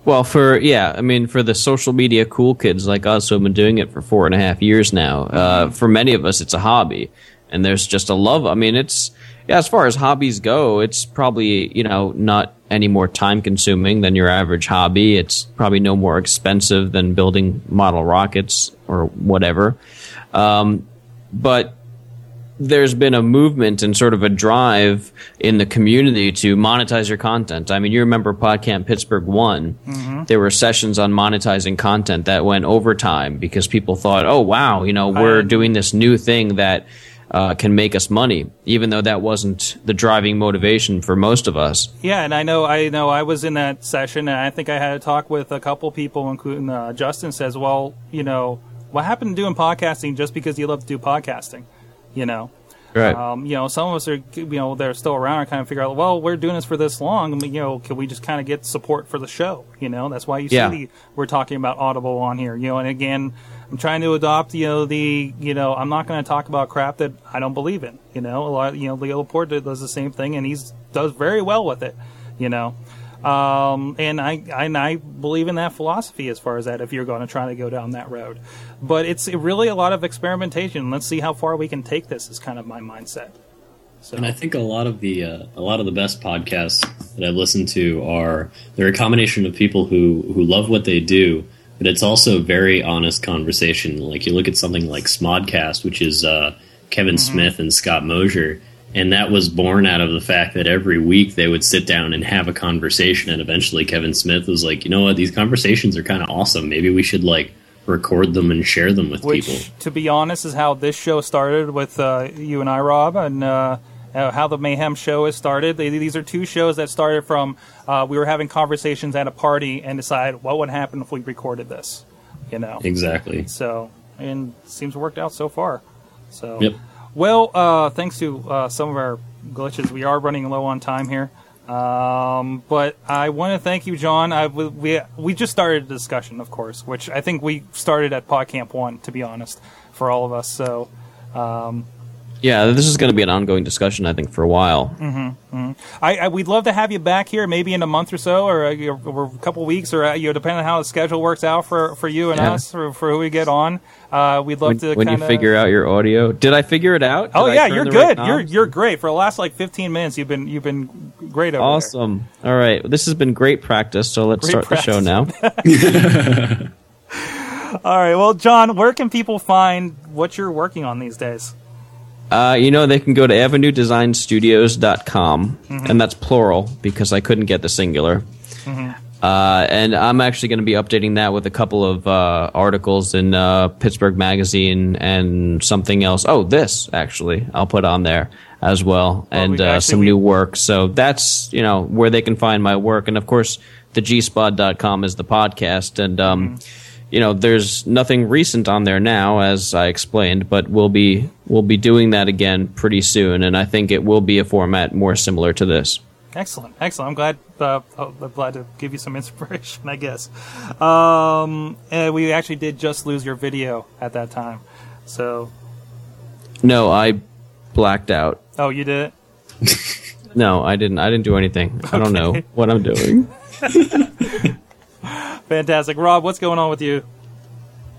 Well, for yeah, I mean, for the social media cool kids like us who have been doing it for four and a half years now, uh, for many of us, it's a hobby, and there's just a love. I mean, it's yeah, as far as hobbies go, it's probably you know not any more time consuming than your average hobby. It's probably no more expensive than building model rockets or whatever. Um, but there's been a movement and sort of a drive in the community to monetize your content. I mean, you remember PodCamp Pittsburgh one. There were sessions on monetizing content that went overtime because people thought, "Oh, wow, you know, we're I- doing this new thing that uh, can make us money," even though that wasn't the driving motivation for most of us. Yeah, and I know, I know, I was in that session, and I think I had a talk with a couple people, including uh, Justin. Says, "Well, you know, what happened to doing podcasting just because you love to do podcasting?" You know, Right. um, you know, some of us are, you know, they're still around and kind of figure out, well, we're doing this for this long, I mean, you know, can we just kind of get support for the show? You know, that's why you Yeah. see the, we're talking about Audible on here, you know, and again, I'm trying to adopt, you know, the, you know, I'm not going to talk about crap that I don't believe in, you know, a lot, you know, Leo Laporte does the same thing and he's does very well with it, you know. Um, and I, and I believe in that philosophy as far as that if you're going to try to go down that road. But it's really a lot of experimentation. Let's see how far we can take this. Is kind of my mindset. So And I think a lot of the uh, a lot of the best podcasts that I've listened to are they're a combination of people who who love what they do, but it's also very honest conversation. Like you look at something like Smodcast, which is uh, Kevin Smith and Scott Mosier, and that was born out of the fact that every week they would sit down and have a conversation, and eventually Kevin Smith was like, you know what, these conversations are kind of awesome. Maybe we should like record them and share them with which, people. to be honest, is how this show started with uh, you and I, Rob, and uh, uh, how the Mayhem Show has started. They, these are two shows that started from uh, we were having conversations at a party and decide what would happen if we recorded this. You know, Exactly. So, and seems worked out so far. So, Yep. Well, uh, thanks to uh, some of our glitches, we are running low on time here. Um, but I want to thank you, John. I, we, we just started a discussion, of course, which I think we started at PodCamp One, to be honest, for all of us. So, Yeah, this is going to be an ongoing discussion, I think, for a while. I, I we'd love to have you back here, maybe in a month or so, or a, or a couple weeks, or uh, you know, depending on how the schedule works out for, for you and Yeah. us, for, for who we get on. Uh, we'd love When, to when kinda, you figure out your audio, did I figure it out? Oh Did I yeah, you're the right good. You're you're great. For the last like 15 minutes, you've been you've been great over awesome. All right, this has been great practice. So let's Great start the show now. All right. Well, John, where can people find what you're working on these days? Uh, you know, they can go to avenuedesignstudios.com, Mm-hmm. and that's plural because I couldn't get the singular. Mm-hmm. Uh, and I'm actually going to be updating that with a couple of uh, articles in uh, Pittsburgh Magazine and something else. Oh, this actually I'll put on there as well, and we- uh, actually, some new work. So that's you know where they can find my work, and of course, the gspod.com is the podcast, and um, Mm-hmm. You know there's nothing recent on there now, as I explained, but we'll be we'll be doing that again pretty soon, and I think it will be a format more similar to this. Excellent, excellent. I'm glad. Uh, I'm glad to give you some inspiration, I guess. Um, and we actually did just lose your video at that time. So, No, I blacked out. oh, you did. No, I didn't. I didn't do anything. I don't know what I'm doing. Fantastic, Rob. What's going on with you?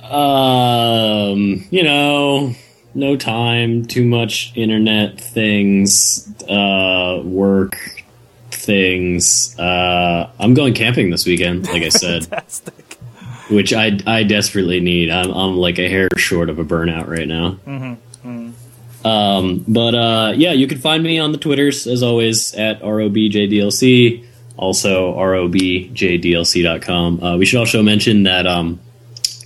Um, you know, no time, too much internet things, uh, work things. Uh, I'm going camping this weekend, like I said, Fantastic. which I I desperately need. I'm I'm like a hair short of a burnout right now. Mm-hmm. Um, but uh, yeah, you can find me on the Twitters as always at robjdlc. Also robjdlc.com. Uh, we should also mention that um,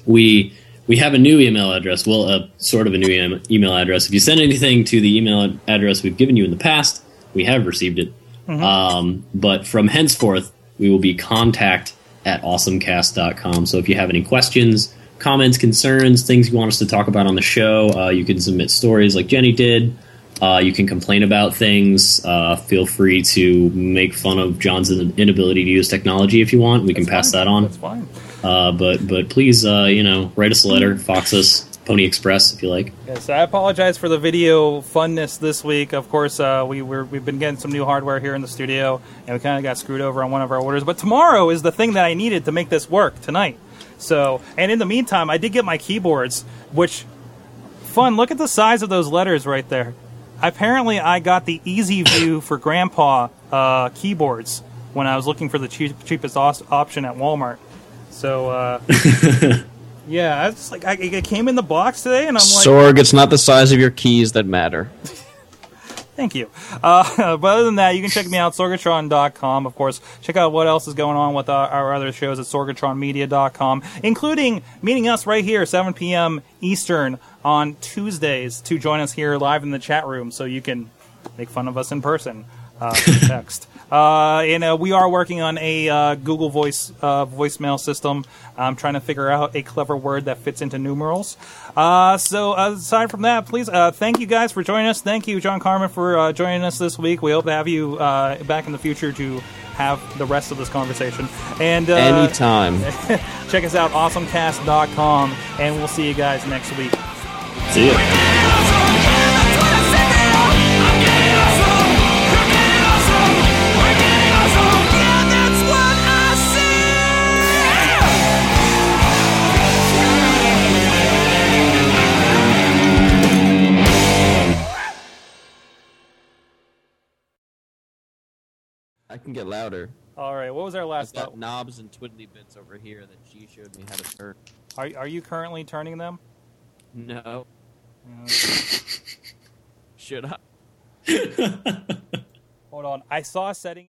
we we have a new email address. Well, uh, sort of a new em- email address. If you send anything to the email address we've given you in the past, we have received it. Um, but from henceforth, we will be contact at awesomecast.com. So if you have any questions comments, concerns, things you want us to talk about on the show. Uh, you can submit stories like Jenny did. Uh, you can complain about things. Uh, feel free to make fun of John's inability to use technology if you want. We can pass that on. That's fine. Uh, but but please, uh, you know, write us a letter, fox us, Pony Express if you like. Yes, I apologize for the video funness this week. Of course, uh, we were, we've been getting some new hardware here in the studio, and we kind of got screwed over on one of our orders. But tomorrow is the thing that I needed to make this work tonight. So, and in the meantime, I did get my keyboards, which fun. Look at the size of those letters right there. Apparently, I got the Easy View for Grandpa uh, keyboards when I was looking for the cheap, cheapest os- option at Walmart. So, uh, yeah, it's like, I, it came in the box today, and I'm like, Sorg, it's not the size of your keys that matter. Thank you. Uh, but other than that, you can check me out, sorgatron.com. Of course, check out what else is going on with our, our other shows at sorgatronmedia.com, including meeting us right here, 7 p.m. Eastern on Tuesdays to join us here live in the chat room so you can make fun of us in person. Uh, text. Uh, and uh, we are working on a uh, Google Voice uh, voicemail system. I'm trying to figure out a clever word that fits into numerals. Uh, so aside from that, please uh, thank you guys for joining us. Thank you, John Carmen, for uh, joining us this week. We hope to have you uh, back in the future to have the rest of this conversation. And uh, Anytime. check us out, awesomecast.com, and we'll see you guys next week. See ya. I can get louder. All right, what was our I've last got thought? knobs and twiddly bits over here that she showed me how to turn. Are, are you currently turning them? No. Should I? Hold on. I saw a setting.